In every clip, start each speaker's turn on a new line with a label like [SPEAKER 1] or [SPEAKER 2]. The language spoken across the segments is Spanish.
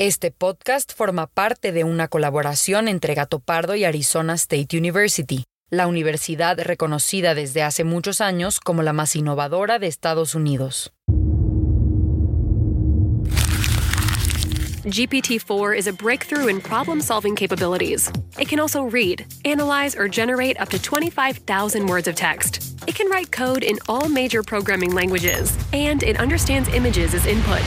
[SPEAKER 1] Este podcast forma parte de una colaboración entre Gato Pardo y Arizona State University, la universidad reconocida desde hace muchos años como la más innovadora de Estados Unidos.
[SPEAKER 2] GPT-4 is a breakthrough in problem-solving capabilities. It can also read, analyze, or generate up to 25,000 words of text. It can write code in all major programming languages, and it understands images as input.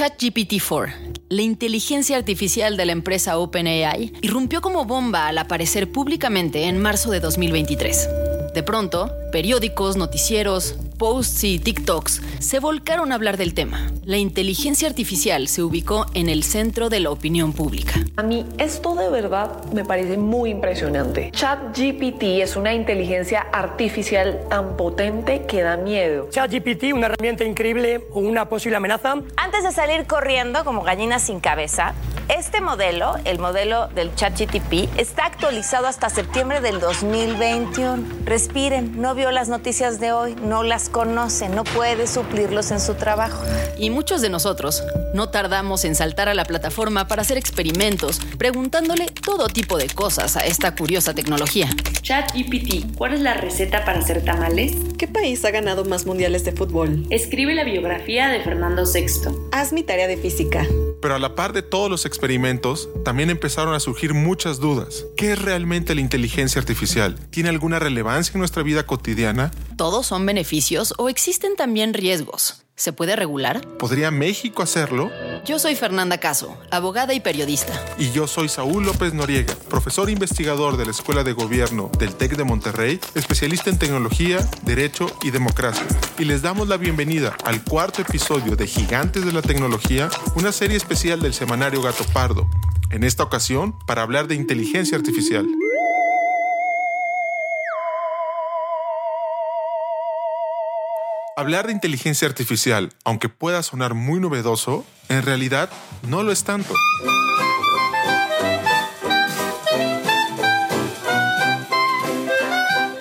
[SPEAKER 3] ChatGPT-4, la inteligencia artificial de la empresa OpenAI, irrumpió como bomba al aparecer públicamente en marzo de 2023. De pronto, periódicos, noticieros, posts y TikToks se volcaron a hablar del tema. La inteligencia artificial se ubicó en el centro de la opinión pública.
[SPEAKER 4] A mí esto de verdad me parece muy impresionante. ChatGPT es una inteligencia artificial tan potente que da miedo.
[SPEAKER 5] ChatGPT, una herramienta increíble o una posible amenaza.
[SPEAKER 6] Antes de salir corriendo como gallina sin cabeza, este modelo, el modelo del ChatGPT, está actualizado hasta septiembre del 2021. Respiren, no vio las noticias de hoy, no las conoce, no puede suplirlos en su trabajo.
[SPEAKER 3] Y muchos de nosotros no tardamos en saltar a la plataforma para hacer experimentos, preguntándole todo tipo de cosas a esta curiosa tecnología.
[SPEAKER 7] ChatGPT, ¿cuál es la receta para hacer tamales?
[SPEAKER 8] ¿Qué país ha ganado más mundiales de fútbol?
[SPEAKER 7] Escribe la biografía de Fernando VI.
[SPEAKER 8] Haz mi tarea de física.
[SPEAKER 9] Pero a la par de todos los experimentos, también empezaron a surgir muchas dudas. ¿Qué es realmente la inteligencia artificial? ¿Tiene alguna relevancia en nuestra vida cotidiana?
[SPEAKER 3] ¿Todos son beneficios o existen también riesgos? ¿Se puede regular?
[SPEAKER 9] ¿Podría México hacerlo?
[SPEAKER 3] Yo soy Fernanda Caso, abogada y periodista.
[SPEAKER 9] Y yo soy Saúl López Noriega, profesor investigador de la Escuela de Gobierno del TEC de Monterrey, especialista en tecnología, derecho y democracia. Y les damos la bienvenida al cuarto episodio de Gigantes de la Tecnología, una serie especial del semanario Gato Pardo. En esta ocasión, para hablar de inteligencia artificial. Hablar de inteligencia artificial, aunque pueda sonar muy novedoso, en realidad no lo es tanto.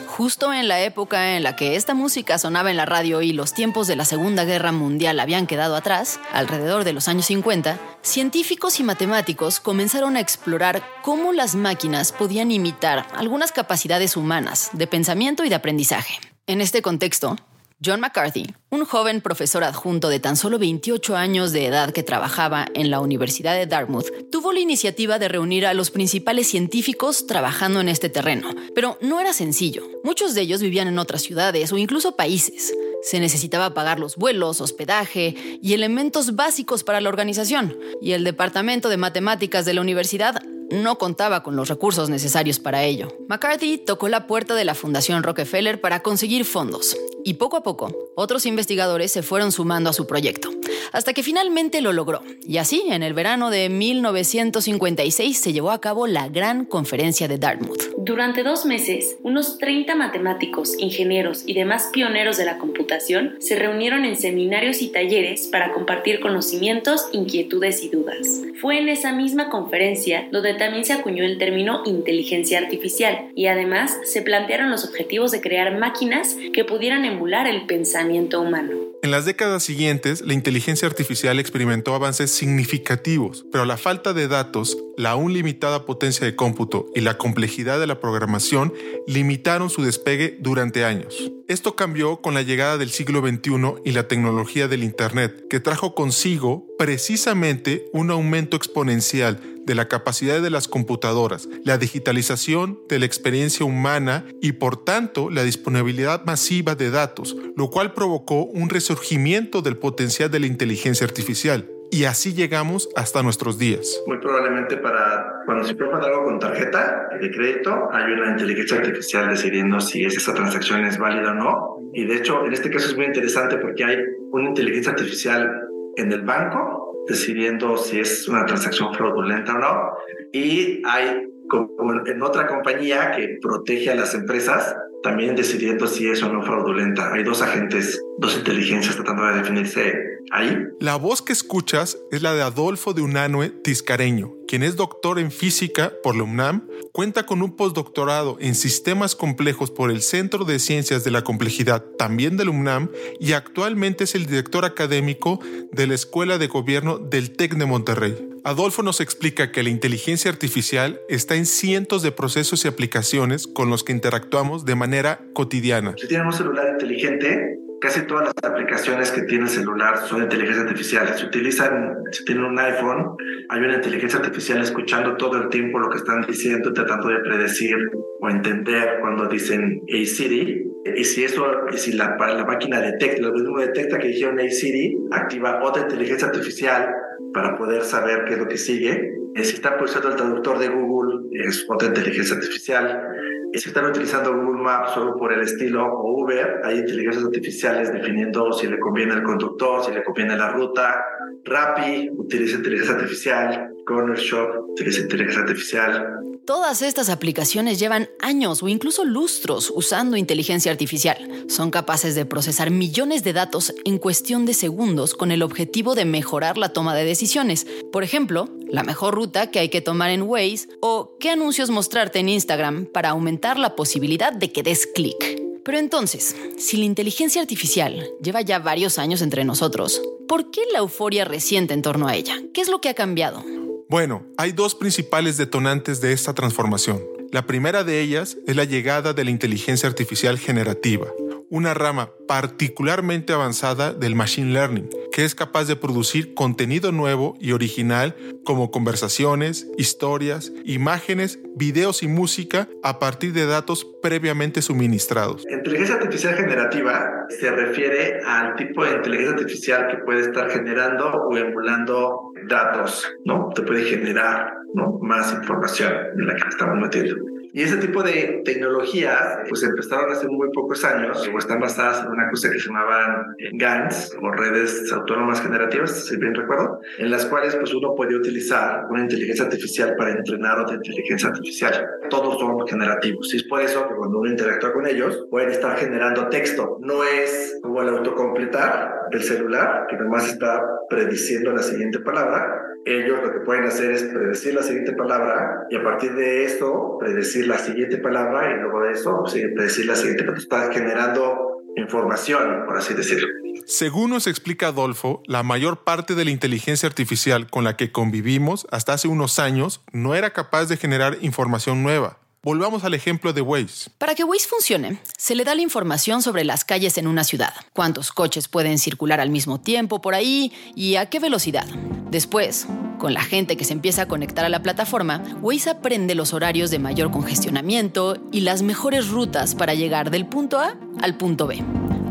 [SPEAKER 3] Justo en la época en la que esta música sonaba en la radio y los tiempos de la Segunda Guerra Mundial habían quedado atrás, alrededor de los años 50, científicos y matemáticos comenzaron a explorar cómo las máquinas podían imitar algunas capacidades humanas de pensamiento y de aprendizaje. En este contexto, John McCarthy, un joven profesor adjunto de tan solo 28 años de edad que trabajaba en la Universidad de Dartmouth, tuvo la iniciativa de reunir a los principales científicos trabajando en este terreno. Pero no era sencillo. Muchos de ellos vivían en otras ciudades o incluso países. Se necesitaba pagar los vuelos, hospedaje y elementos básicos para la organización. Y el Departamento de Matemáticas de la universidad no contaba con los recursos necesarios para ello. McCarthy tocó la puerta de la Fundación Rockefeller para conseguir fondos y poco a poco otros investigadores se fueron sumando a su proyecto, hasta que finalmente lo logró. Y así, en el verano de 1956 se llevó a cabo la gran conferencia de Dartmouth.
[SPEAKER 7] Durante dos meses, unos 30 matemáticos, ingenieros y demás pioneros de la computación se reunieron en seminarios y talleres para compartir conocimientos, inquietudes y dudas. Fue en esa misma conferencia donde también se acuñó el término inteligencia artificial y además se plantearon los objetivos de crear máquinas que pudieran el pensamiento humano.
[SPEAKER 9] En las décadas siguientes, la inteligencia artificial experimentó avances significativos, pero la falta de datos, la aún limitada potencia de cómputo y la complejidad de la programación limitaron su despegue durante años. Esto cambió con la llegada del siglo XXI y la tecnología del Internet, que trajo consigo precisamente un aumento exponencial de la capacidad de las computadoras, la digitalización de la experiencia humana y por tanto la disponibilidad masiva de datos, lo cual provocó un resurgimiento del potencial de la inteligencia artificial. y así llegamos hasta nuestros días.
[SPEAKER 10] Muy probablemente para cuando se compra algo con tarjeta de crédito, hay una inteligencia artificial decidiendo si esa transacción es válida o no. Y de hecho, en este caso es muy interesante porque hay una inteligencia artificial en el banco decidiendo si es una transacción fraudulenta o no. Y hay como en otra compañía que protege a las empresas, también decidiendo si es o no fraudulenta. Hay dos agentes, dos inteligencias tratando de definirse ahí.
[SPEAKER 9] La voz que escuchas es la de Adolfo de Unanue Tiscareño, quien es doctor en física por la UNAM, cuenta con un postdoctorado en sistemas complejos por el Centro de Ciencias de la Complejidad, también de la UNAM, y actualmente es el director académico de la Escuela de Gobierno del TEC de Monterrey. Adolfo nos explica que la inteligencia artificial está en cientos de procesos y aplicaciones con los que interactuamos de manera cotidiana.
[SPEAKER 10] Si tienen celular inteligente, casi todas las aplicaciones que tiene el celular son inteligencia artificial. Si utilizan, si tienen un iPhone, hay una inteligencia artificial escuchando todo el tiempo lo que están diciendo, tratando de predecir o entender cuando dicen Hey Siri. Y si eso, si la, la máquina detecta, el algoritmo detecta que dijeron Hey Siri, activa otra inteligencia artificial para poder saber qué es lo que sigue. Si están pulsando el traductor de Google, es otra inteligencia artificial. Y si están utilizando Google Maps solo por el estilo o Uber, hay inteligencias artificiales definiendo si le conviene el conductor, si le conviene la ruta. Rappi utiliza inteligencia artificial, Corner Shop utiliza inteligencia artificial.
[SPEAKER 3] Todas estas aplicaciones llevan años o incluso lustros usando inteligencia artificial. Son capaces de procesar millones de datos en cuestión de segundos con el objetivo de mejorar la toma de decisiones. Por ejemplo, la mejor ruta que hay que tomar en Waze o qué anuncios mostrarte en Instagram para aumentar la posibilidad de que des clic. Pero entonces, si la inteligencia artificial lleva ya varios años entre nosotros, ¿por qué la euforia reciente en torno a ella? ¿Qué es lo que ha cambiado?
[SPEAKER 9] Bueno, hay dos principales detonantes de esta transformación. La primera de ellas es la llegada de la inteligencia artificial generativa, una rama particularmente avanzada del Machine Learning, que es capaz de producir contenido nuevo y original como conversaciones, historias, imágenes, videos y música a partir de datos previamente suministrados.
[SPEAKER 10] Inteligencia artificial generativa se refiere al tipo de inteligencia artificial que puede estar generando o emulando datos, ¿no? Te puede generar ¿no? más información en la que estamos metiendo. Y ese tipo de tecnologías, pues empezaron hace muy pocos años, o están basadas en una cosa que se llamaban GANs, o redes autónomas generativas, si bien recuerdo, en las cuales pues uno puede utilizar una inteligencia artificial para entrenar otra inteligencia artificial. Todos son generativos. Y es por eso que cuando uno interactúa con ellos, pueden estar generando texto. No es como el autocompletar del celular, que nomás está prediciendo la siguiente palabra, ellos lo que pueden hacer es predecir la siguiente palabra y a partir de eso predecir la siguiente palabra y luego de eso predecir la siguiente, pero está generando información, por así decirlo.
[SPEAKER 9] Según nos explica Adolfo, la mayor parte de la inteligencia artificial con la que convivimos hasta hace unos años no era capaz de generar información nueva. Volvamos al ejemplo de Waze.
[SPEAKER 3] Para que Waze funcione, se le da la información sobre las calles en una ciudad, cuántos coches pueden circular al mismo tiempo por ahí y a qué velocidad. Después, con la gente que se empieza a conectar a la plataforma, Waze aprende los horarios de mayor congestionamiento y las mejores rutas para llegar del punto A al punto B.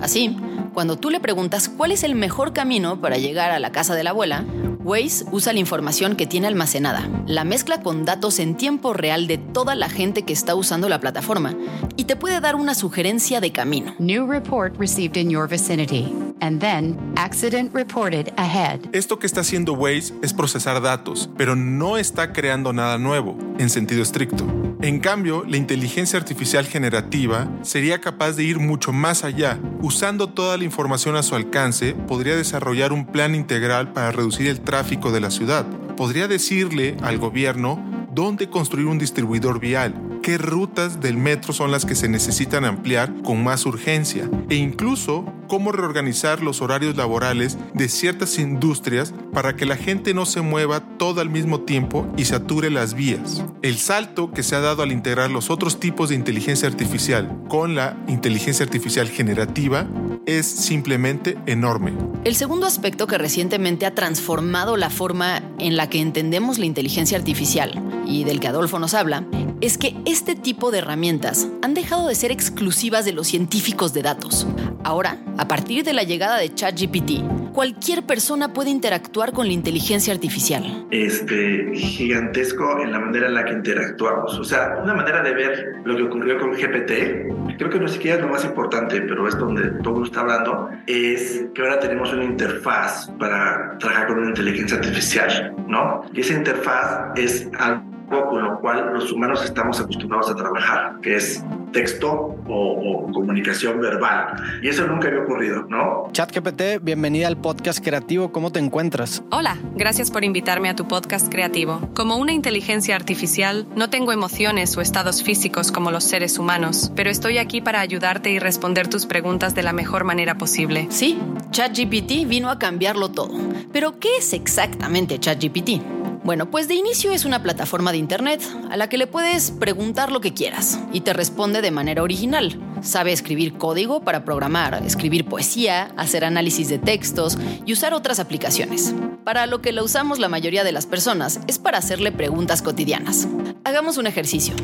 [SPEAKER 3] Así, cuando tú le preguntas cuál es el mejor camino para llegar a la casa de la abuela, Waze usa la información que tiene almacenada, la mezcla con datos en tiempo real de toda la gente que está usando la plataforma y te puede dar una sugerencia de camino.
[SPEAKER 11] New report received in your vicinity and then accident reported ahead.
[SPEAKER 9] Esto que está haciendo Waze es procesar datos, pero no está creando nada nuevo en sentido estricto. En cambio, la inteligencia artificial generativa sería capaz de ir mucho más allá. Usando toda la información a su alcance, podría desarrollar un plan integral para reducir el tráfico de la ciudad. Podría decirle al gobierno dónde construir un distribuidor vial, qué rutas del metro son las que se necesitan ampliar con más urgencia e incluso cómo reorganizar los horarios laborales de ciertas industrias para que la gente no se mueva todo al mismo tiempo y sature las vías. El salto que se ha dado al integrar los otros tipos de inteligencia artificial con la inteligencia artificial generativa es simplemente enorme.
[SPEAKER 3] El segundo aspecto que recientemente ha transformado la forma en la que entendemos la inteligencia artificial y del que Adolfo nos habla es que este tipo de herramientas han dejado de ser exclusivas de los científicos de datos. Ahora, a partir de la llegada de ChatGPT, cualquier persona puede interactuar con la inteligencia artificial.
[SPEAKER 10] Este gigantesco en la manera en la que interactuamos. O sea, una manera de ver lo que ocurrió con GPT, creo que no es lo más importante, pero es donde todo está hablando, es que ahora tenemos una interfaz para trabajar con una inteligencia artificial, ¿no? Y esa interfaz es algo con lo cual los humanos estamos acostumbrados a trabajar, que es texto o, o, comunicación verbal. Y eso nunca había ocurrido, ¿no?
[SPEAKER 12] ChatGPT, bienvenida al podcast creativo. ¿Cómo te encuentras?
[SPEAKER 13] Hola, gracias por invitarme a tu podcast creativo. Como una inteligencia artificial, no tengo emociones o estados físicos como los seres humanos, pero estoy aquí para ayudarte y responder tus preguntas de la mejor manera posible.
[SPEAKER 3] Sí, ChatGPT vino a cambiarlo todo. Pero, ¿qué es exactamente ChatGPT? Bueno, pues de inicio es una plataforma de internet a la que le puedes preguntar lo que quieras y te responde de manera original. Sabe escribir código para programar, escribir poesía, hacer análisis de textos y usar otras aplicaciones. Para lo que la usamos la mayoría de las personas es para hacerle preguntas cotidianas. Hagamos un ejercicio.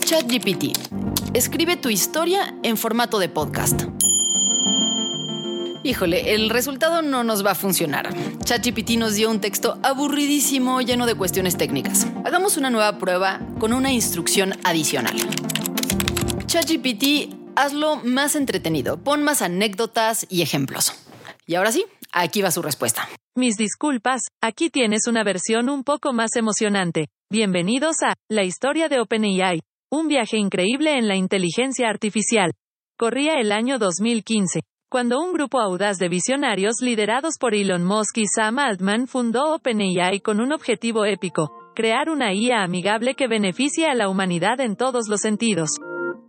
[SPEAKER 3] ChatGPT. Escribe tu historia en formato de podcast. Híjole, el resultado no nos va a funcionar. ChatGPT nos dio un texto aburridísimo lleno de cuestiones técnicas. Hagamos una nueva prueba con una instrucción adicional. ChatGPT, hazlo más entretenido, pon más anécdotas y ejemplos. Y ahora sí, aquí va su respuesta.
[SPEAKER 14] Mis disculpas, aquí tienes una versión un poco más emocionante. Bienvenidos a La historia de OpenAI, un viaje increíble en la inteligencia artificial. Corría el año 2015 cuando un grupo audaz de visionarios liderados por Elon Musk y Sam Altman fundó OpenAI con un objetivo épico, crear una IA amigable que beneficie a la humanidad en todos los sentidos.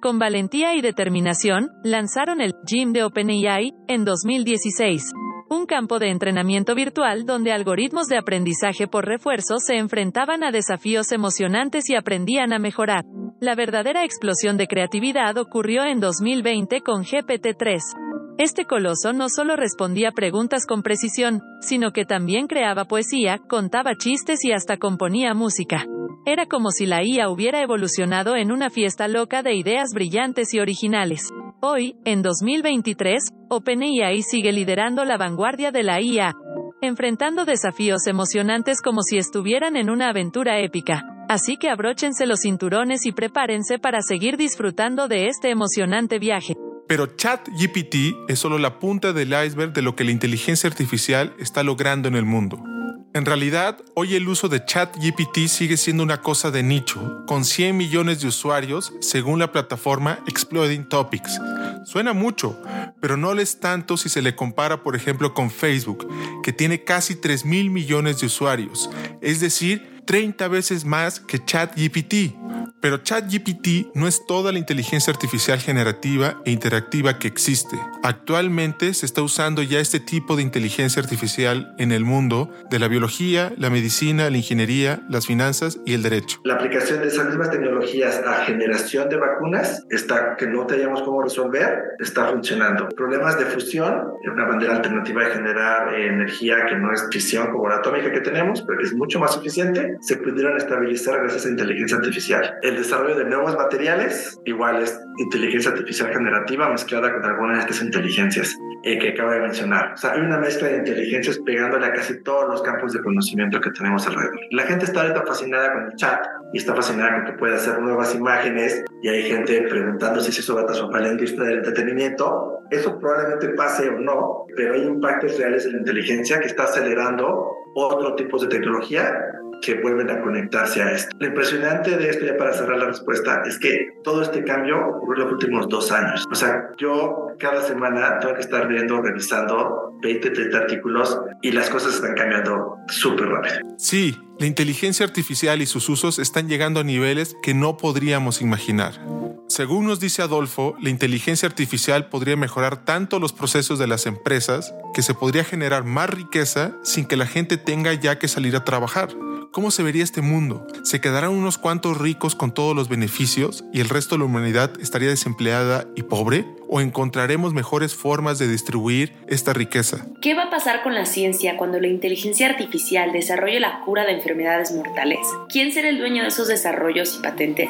[SPEAKER 14] Con valentía y determinación, lanzaron el Gym de OpenAI en 2016, un campo de entrenamiento virtual donde algoritmos de aprendizaje por refuerzo se enfrentaban a desafíos emocionantes y aprendían a mejorar. La verdadera explosión de creatividad ocurrió en 2020 con GPT-3. Este coloso no solo respondía preguntas con precisión, sino que también creaba poesía, contaba chistes y hasta componía música. Era como si la IA hubiera evolucionado en una fiesta loca de ideas brillantes y originales. Hoy, en 2023, OpenAI sigue liderando la vanguardia de la IA, enfrentando desafíos emocionantes como si estuvieran en una aventura épica. Así que abróchense los cinturones y prepárense para seguir disfrutando de este emocionante viaje.
[SPEAKER 9] Pero ChatGPT es solo la punta del iceberg de lo que la inteligencia artificial está logrando en el mundo. En realidad, hoy el uso de ChatGPT sigue siendo una cosa de nicho, con 100 millones de usuarios según la plataforma Exploding Topics. Suena mucho, pero no lo es tanto si se le compara, por ejemplo, con Facebook, que tiene casi 3 mil millones de usuarios, es decir, 30 veces más que ChatGPT. Pero ChatGPT no es toda la inteligencia artificial generativa e interactiva que existe. Actualmente se está usando ya este tipo de inteligencia artificial en el mundo de la biología, la medicina, la ingeniería, las finanzas y el derecho.
[SPEAKER 10] La aplicación de esas mismas tecnologías a generación de vacunas está que no teníamos cómo resolver, está funcionando. Problemas de fusión, una manera alternativa de generar energía que no es fisión como la atómica que tenemos, pero que es mucho más eficiente, se pudieron estabilizar gracias a inteligencia artificial el desarrollo de nuevos materiales, igual es inteligencia artificial generativa mezclada con algunas de estas inteligencias eh, que acabo de mencionar. O sea, hay una mezcla de inteligencias pegándole a casi todos los campos de conocimiento que tenemos alrededor. La gente está ahorita fascinada con el chat y está fascinada con que puede hacer nuevas imágenes y hay gente preguntándose si eso va a transformar la industria del entretenimiento. Eso probablemente pase o no, pero hay impactos reales en la inteligencia que está acelerando otro tipo de tecnología que vuelven a conectarse a esto. Lo impresionante de esto, ya para cerrar la respuesta, es que todo este cambio ocurrió en los últimos dos años. O sea, yo cada semana tengo que estar viendo, revisando 20, 30 artículos y las cosas están cambiando súper rápido.
[SPEAKER 9] Sí, la inteligencia artificial y sus usos están llegando a niveles que no podríamos imaginar. Según nos dice Adolfo, la inteligencia artificial podría mejorar tanto los procesos de las empresas que se podría generar más riqueza sin que la gente tenga ya que salir a trabajar. ¿Cómo se vería este mundo? ¿Se quedarán unos cuantos ricos con todos los beneficios y el resto de la humanidad estaría desempleada y pobre? o encontraremos mejores formas de distribuir esta riqueza?
[SPEAKER 7] ¿Qué va a pasar con la ciencia cuando la inteligencia artificial desarrolle la cura de enfermedades mortales? ¿Quién será el dueño de esos desarrollos y patentes?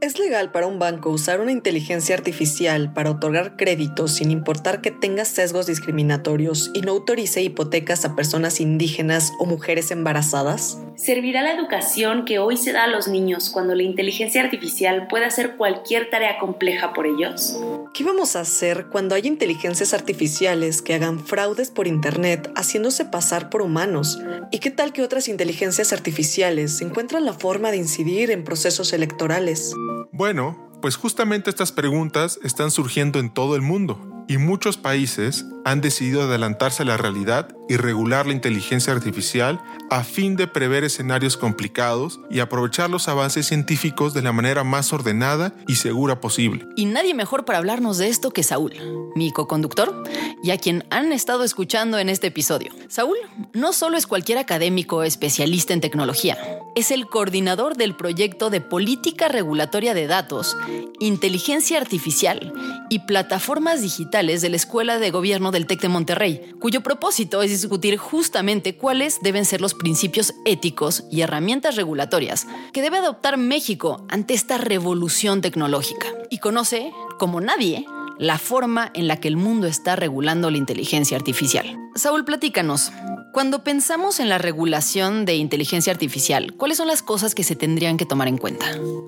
[SPEAKER 8] ¿Es legal para un banco usar una inteligencia artificial para otorgar créditos sin importar que tenga sesgos discriminatorios y no autorice hipotecas a personas indígenas o mujeres embarazadas?
[SPEAKER 7] ¿Servirá la educación que hoy se da a los niños cuando la inteligencia artificial puede hacer cualquier tarea compleja por ellos?
[SPEAKER 8] ¿Qué vamos a hacer cuando haya inteligencias artificiales que hagan fraudes por Internet haciéndose pasar por humanos? ¿Y qué tal que otras inteligencias artificiales encuentran la forma de incidir en procesos electorales?
[SPEAKER 9] Bueno, pues justamente estas preguntas están surgiendo en todo el mundo y muchos países han decidido adelantarse a la realidad y regular la inteligencia artificial a fin de prever escenarios complicados y aprovechar los avances científicos de la manera más ordenada y segura posible.
[SPEAKER 3] Y nadie mejor para hablarnos de esto que Saúl, mi co-conductor, y a quien han estado escuchando en este episodio. Saúl no solo es cualquier académico especialista en tecnología, es el coordinador del proyecto de política regulatoria de datos, inteligencia artificial y plataformas digitales de la Escuela de Gobierno del TEC de Monterrey, cuyo propósito es discutir justamente cuáles deben ser los principios éticos y herramientas regulatorias que debe adoptar México ante esta revolución tecnológica. Y conoce, como nadie, la forma en la que el mundo está regulando la inteligencia artificial. Saúl, platícanos. Cuando pensamos en la regulación de inteligencia artificial, ¿cuáles son las cosas que se tendrían que tomar en cuenta?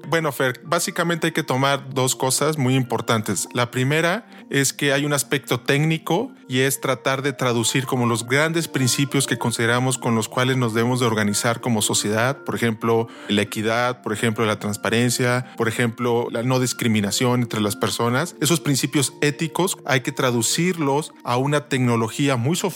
[SPEAKER 9] Bueno, Fer, básicamente hay que tomar dos cosas muy importantes. La primera es que hay un aspecto técnico y es tratar de traducir como los grandes principios que consideramos con los cuales nos debemos de organizar como sociedad, por ejemplo, la equidad, por ejemplo, la transparencia, por ejemplo, la no discriminación entre las personas. Esos principios éticos hay que traducirlos a una tecnología muy sofisticada,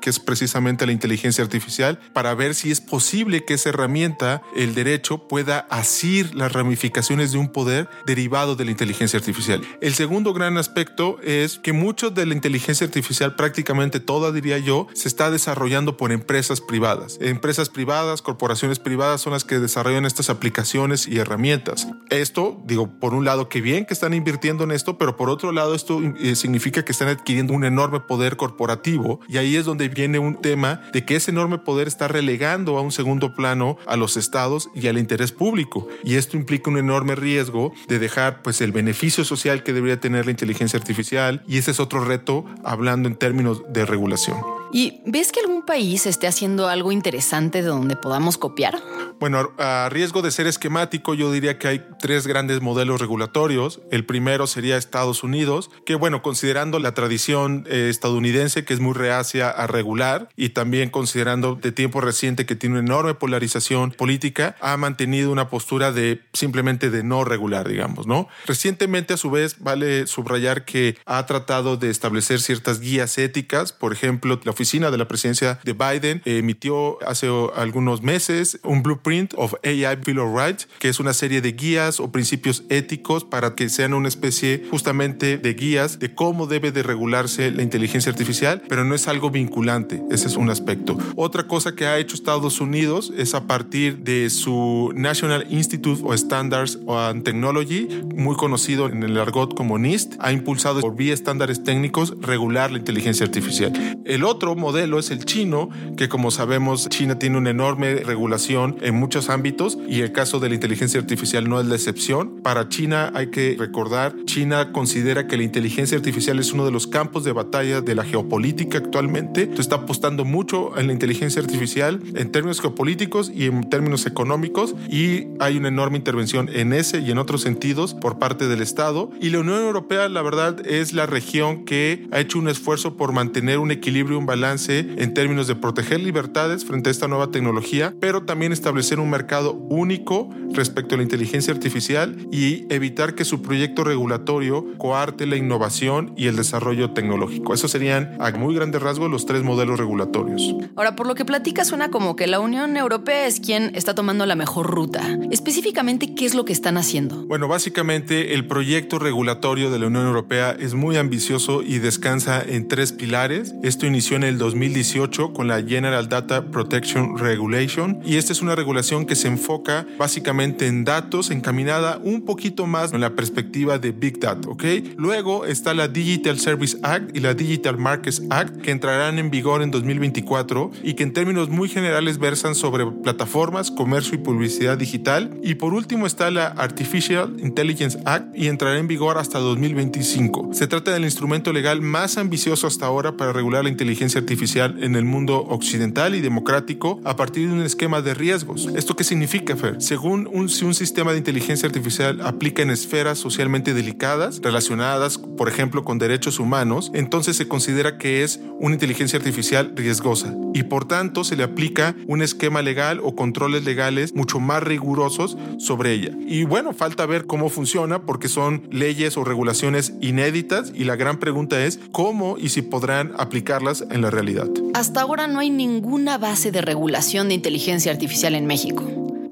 [SPEAKER 9] que es precisamente la inteligencia artificial para ver si es posible que esa herramienta, el derecho, pueda asir las ramificaciones de un poder derivado de la inteligencia artificial. El segundo gran aspecto es que mucho de la inteligencia artificial, prácticamente toda diría yo, se está desarrollando por empresas privadas. Empresas privadas, corporaciones privadas son las que desarrollan estas aplicaciones y herramientas. Esto, digo, por un lado, que bien que están invirtiendo en esto, pero por otro lado, esto eh, significa que están adquiriendo un enorme poder corporativo y ahí es donde viene un tema de que ese enorme poder está relegando a un segundo plano a los estados y al interés público. Y esto implica un enorme riesgo de dejar pues el beneficio social que debería tener la inteligencia artificial y ese es otro reto hablando en términos de regulación.
[SPEAKER 3] ¿Y ves que algún país esté haciendo algo interesante de donde podamos copiar?
[SPEAKER 9] Bueno, a riesgo de ser esquemático, yo diría que hay tres grandes modelos regulatorios. El primero sería Estados Unidos, que bueno, considerando la tradición eh, estadounidense que es muy reacia a regular y también considerando de tiempo reciente que tiene una enorme polarización política, ha mantenido una postura de simplemente de no regular, digamos, ¿no? Recientemente, a su vez, vale subrayar que ha tratado de establecer ciertas guías éticas, por ejemplo, la oficina de la presidencia de Biden emitió hace algunos meses un Blueprint of AI Bill of Rights, que es una serie de guías o principios éticos para que sean una especie justamente de guías de cómo debe de regularse la inteligencia artificial, pero no es algo vinculante, ese es un aspecto. Otra cosa que ha hecho Estados Unidos es a partir de su National Institute of Standards and Technology, muy conocido en el argot como NIST, ha impulsado por vía estándares técnicos regular la inteligencia artificial. El otro modelo es el chino, que como sabemos China tiene una enorme regulación en muchos ámbitos y el caso de la inteligencia artificial no es la excepción. Para China hay que recordar, China considera que la inteligencia artificial es uno de los campos de batalla de la geopolítica actualmente. Entonces está apostando mucho en la inteligencia artificial en términos geopolíticos y en términos económicos y hay una enorme intervención en ese y en otros sentidos por parte del Estado. Y la Unión Europea, la verdad, es la región que ha hecho un esfuerzo por mantener un equilibrio, un balance en términos de proteger libertades frente a esta nueva tecnología, pero también establecer un mercado único respecto a la inteligencia artificial y evitar que su proyecto regulatorio coarte la innovación y el desarrollo tecnológico. Esos serían a muy grandes rasgos los tres modelos regulatorios.
[SPEAKER 3] Ahora, por lo que platica suena como que la Unión Europea es quien está tomando la mejor ruta. Específicamente, ¿qué es lo que están haciendo?
[SPEAKER 9] Bueno, básicamente el proyecto regulatorio de la Unión Europea es muy ambicioso y descansa en tres pilares. Esto inició en el 2018 con la General Data Protection Regulation y esta es una regulación que se enfoca básicamente en datos, encaminada un poquito más en la perspectiva de Big Data, ¿ok? Luego está la Digital Service Act y la Digital Markets Act que entrarán en vigor en 2024 y que en términos muy generales versan sobre plataformas, comercio y publicidad digital. Y por último está la Artificial Intelligence Act y entrará en vigor hasta 2025. Se trata del instrumento legal más ambicioso hasta ahora para regular la inteligencia artificial en el mundo occidental y democrático a partir de un esquema de riesgos. ¿Esto qué significa, Fer? Según un, si un sistema de inteligencia artificial aplica en esferas socialmente delicadas, relacionadas, por ejemplo, con derechos humanos, entonces se considera que es una inteligencia artificial riesgosa y por tanto se le aplica un esquema legal o controles legales mucho más rigurosos sobre ella. Y bueno, falta ver cómo funciona porque son leyes o regulaciones inéditas y la gran pregunta es cómo y si podrán aplicarlas en la realidad.
[SPEAKER 3] Hasta ahora no hay ninguna base de regulación de inteligencia artificial en México.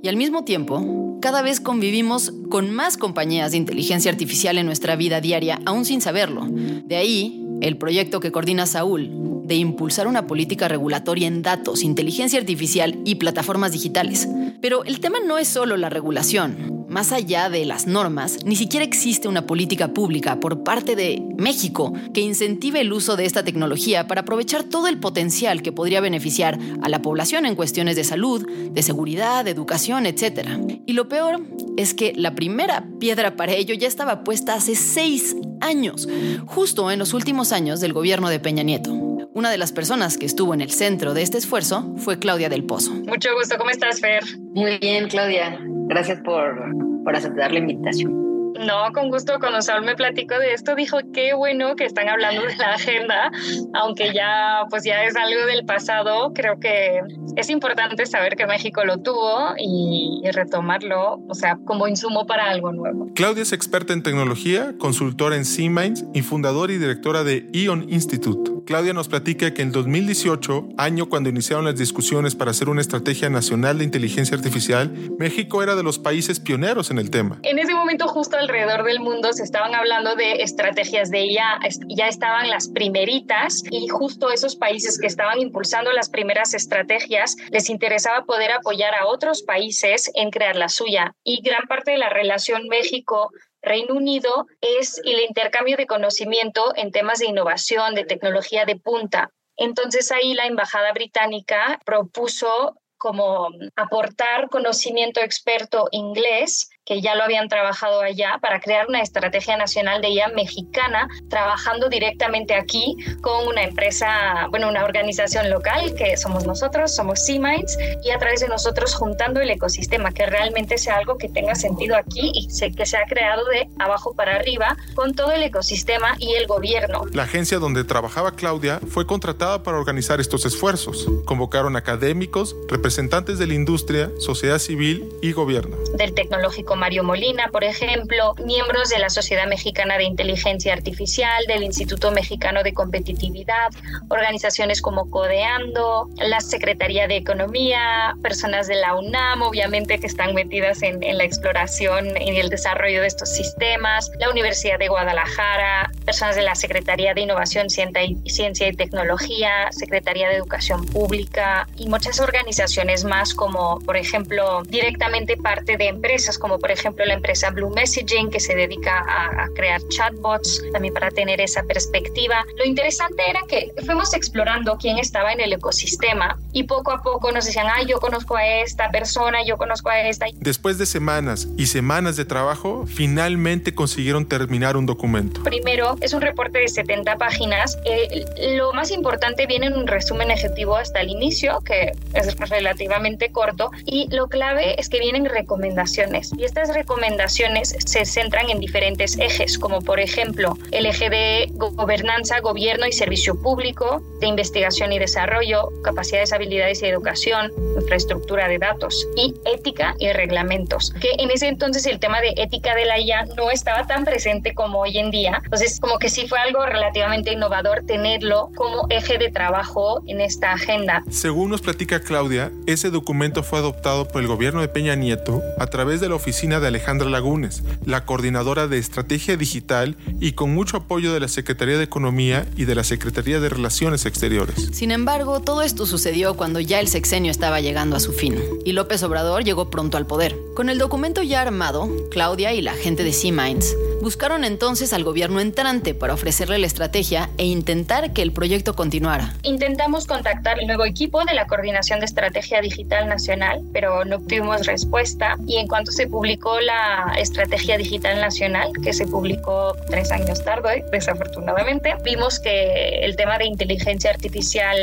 [SPEAKER 3] Y al mismo tiempo, cada vez convivimos con más compañías de inteligencia artificial en nuestra vida diaria, aún sin saberlo. De ahí, el proyecto que coordina Saúl de impulsar una política regulatoria en datos, inteligencia artificial y plataformas digitales. Pero el tema no es solo la regulación. Más allá de las normas, ni siquiera existe una política pública por parte de México que incentive el uso de esta tecnología para aprovechar todo el potencial que podría beneficiar a la población en cuestiones de salud, de seguridad, de educación, etc. Y lo peor es que la primera piedra para ello ya estaba puesta hace seis años, justo en los últimos años del gobierno de Peña Nieto. Una de las personas que estuvo en el centro de este esfuerzo fue Claudia del Pozo.
[SPEAKER 15] Mucho gusto, ¿cómo estás, Fer?
[SPEAKER 16] Muy bien, Claudia. Gracias por, por aceptar la invitación.
[SPEAKER 15] No, con gusto, cuando Saúl me platicó de esto, dijo qué bueno que están hablando de la agenda, aunque ya, pues ya es algo del pasado. Creo que es importante saber que México lo tuvo y, y retomarlo, o sea, como insumo para algo nuevo.
[SPEAKER 9] Claudia es experta en tecnología, consultora en C-Minds y fundadora y directora de Ion Institute. Claudia nos platica que en 2018, año cuando iniciaron las discusiones para hacer una estrategia nacional de inteligencia artificial, México era de los países pioneros en el tema.
[SPEAKER 15] En ese momento, justo alrededor del mundo, se estaban hablando de estrategias de IA, ya estaban las primeritas y justo esos países que estaban impulsando las primeras estrategias les interesaba poder apoyar a otros países en crear la suya. Y gran parte de la relación México Reino Unido es el intercambio de conocimiento en temas de innovación, de tecnología de punta. Entonces ahí la Embajada Británica propuso como aportar conocimiento experto inglés que ya lo habían trabajado allá para crear una estrategia nacional de IA mexicana, trabajando directamente aquí con una empresa, bueno, una organización local que somos nosotros, somos C-Minds, y a través de nosotros juntando el ecosistema, que realmente sea algo que tenga sentido aquí y que se ha creado de abajo para arriba con todo el ecosistema y el gobierno.
[SPEAKER 9] La agencia donde trabajaba Claudia fue contratada para organizar estos esfuerzos. Convocaron académicos, representantes de la industria, sociedad civil y gobierno.
[SPEAKER 15] Del tecnológico Mario Molina, por ejemplo, miembros de la Sociedad Mexicana de Inteligencia Artificial, del Instituto Mexicano de Competitividad, organizaciones como Codeando, la Secretaría de Economía, personas de la UNAM, obviamente, que están metidas en, en la exploración y el desarrollo de estos sistemas, la Universidad de Guadalajara, personas de la Secretaría de Innovación, Ciencia y Tecnología, Secretaría de Educación Pública y muchas organizaciones más como, por ejemplo, directamente parte de empresas como por ejemplo la empresa Blue Messaging que se dedica a, a, crear chatbots también para tener esa perspectiva. Lo interesante era que fuimos explorando quién estaba en el ecosistema y poco a poco nos decían, ay, yo conozco a esta persona, yo conozco a esta.
[SPEAKER 9] Después de semanas y semanas de trabajo, finalmente consiguieron terminar un documento.
[SPEAKER 15] Primero, es un reporte de 70 páginas. Eh, lo más importante viene en un resumen ejecutivo hasta el inicio, que es relativamente corto, y lo clave es que vienen recomendaciones. Y estas recomendaciones se centran en diferentes ejes, como por ejemplo el eje de gobernanza, gobierno y servicio público, de investigación y desarrollo, capacidades, habilidades y educación, infraestructura de datos y ética y reglamentos. Que en ese entonces el tema de ética de la IA no estaba tan presente como hoy en día. Entonces, como que sí fue algo relativamente innovador tenerlo como eje de trabajo en esta agenda.
[SPEAKER 9] Según nos platica Claudia, ese documento fue adoptado por el gobierno de Peña Nieto a través de la oficina de Alejandra Lagunes, la coordinadora de estrategia digital y con mucho apoyo de la Secretaría de Economía y de la Secretaría de Relaciones Exteriores.
[SPEAKER 3] Sin embargo, todo esto sucedió cuando ya el sexenio estaba llegando a su fin y López Obrador llegó pronto al poder. Con el documento ya armado, Claudia y la gente de Sea-Minds buscaron entonces al gobierno entrante para ofrecerle la estrategia e intentar que el proyecto continuara.
[SPEAKER 15] Intentamos contactar el nuevo equipo de la Coordinación de Estrategia Digital Nacional, pero no obtuvimos respuesta y en cuanto se publicó la Estrategia Digital Nacional, que se publicó tres años tarde, desafortunadamente, vimos que el tema de inteligencia artificial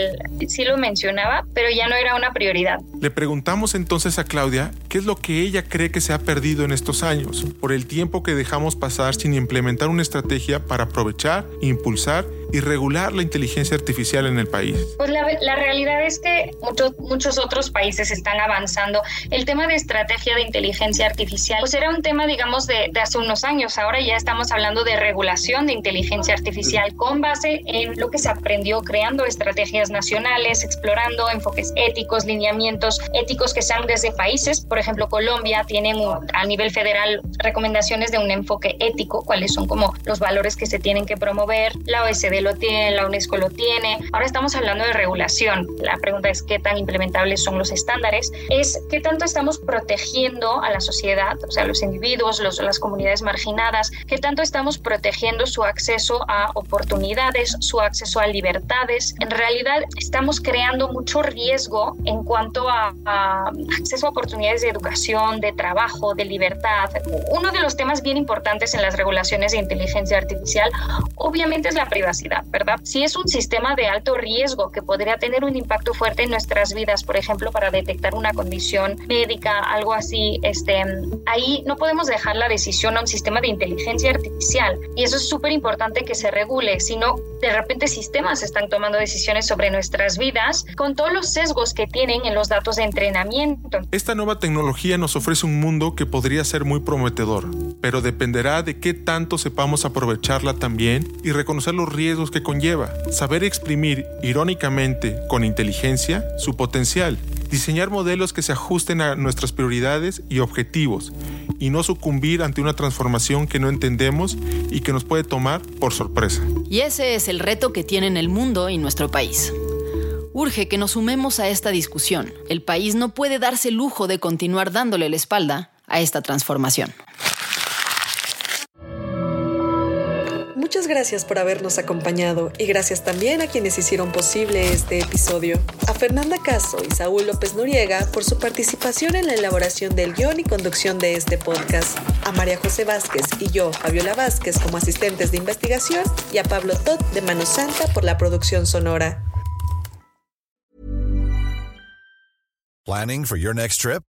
[SPEAKER 15] sí lo mencionaba, pero ya no era una prioridad.
[SPEAKER 9] Le preguntamos entonces a Claudia qué es lo que ella cree que se ha perdido en estos años, por el tiempo que dejamos pasar sin implementar una estrategia para aprovechar, impulsar y regular la inteligencia artificial en el país?
[SPEAKER 15] Pues la, la realidad es que muchos, muchos otros países están avanzando. El tema de estrategia de inteligencia artificial, pues era un tema, digamos, de, de hace unos años. Ahora ya estamos hablando de regulación de inteligencia artificial con base en lo que se aprendió creando estrategias nacionales, explorando enfoques éticos, lineamientos éticos que sean desde países. Por ejemplo, Colombia tiene a nivel federal recomendaciones de un enfoque ético, cuáles son como los valores que se tienen que promover. La Lo tiene, la UNESCO lo tiene. Ahora estamos hablando de regulación. La pregunta es qué tan implementables son los estándares. Es qué tanto estamos protegiendo a la sociedad, o sea, los individuos, los, las comunidades marginadas, qué tanto estamos protegiendo su acceso a oportunidades, su acceso a libertades. En realidad estamos creando mucho riesgo en cuanto a, a acceso a oportunidades de educación, de trabajo, de libertad. Uno de los temas bien importantes en las regulaciones de inteligencia artificial obviamente es la privacidad, ¿verdad? Si es un sistema de alto riesgo que podría tener un impacto fuerte en nuestras vidas, por ejemplo, para detectar una condición médica, algo así, este, ahí no podemos dejar la decisión a un sistema de inteligencia artificial. Y eso es súper importante que se regule, si no, de repente sistemas están tomando decisiones sobre nuestras vidas con todos los sesgos que tienen en los datos de entrenamiento.
[SPEAKER 9] Esta nueva tecnología nos ofrece un mundo que podría ser muy prometedor, pero dependerá de qué tanto sepamos aprovecharla también y reconocer los riesgos que conlleva. Saber exprimir, irónicamente, con inteligencia, su potencial. Diseñar modelos que se ajusten a nuestras prioridades y objetivos y no sucumbir ante una transformación que no entendemos y que nos puede tomar por sorpresa.
[SPEAKER 3] Y ese es el reto que tienen el mundo y nuestro país. Urge que nos sumemos a esta discusión. El país no puede darse el lujo de continuar dándole la espalda a esta transformación.
[SPEAKER 8] Muchas gracias por habernos acompañado y gracias también a quienes hicieron posible este episodio. A Fernanda Caso y Saúl López Noriega por su participación en la elaboración del guion y conducción de este podcast. A María José Vázquez y yo, Fabiola Vázquez, como asistentes de investigación y a Pablo Todd de Mano Santa por la producción sonora.
[SPEAKER 17] Planning for your next trip?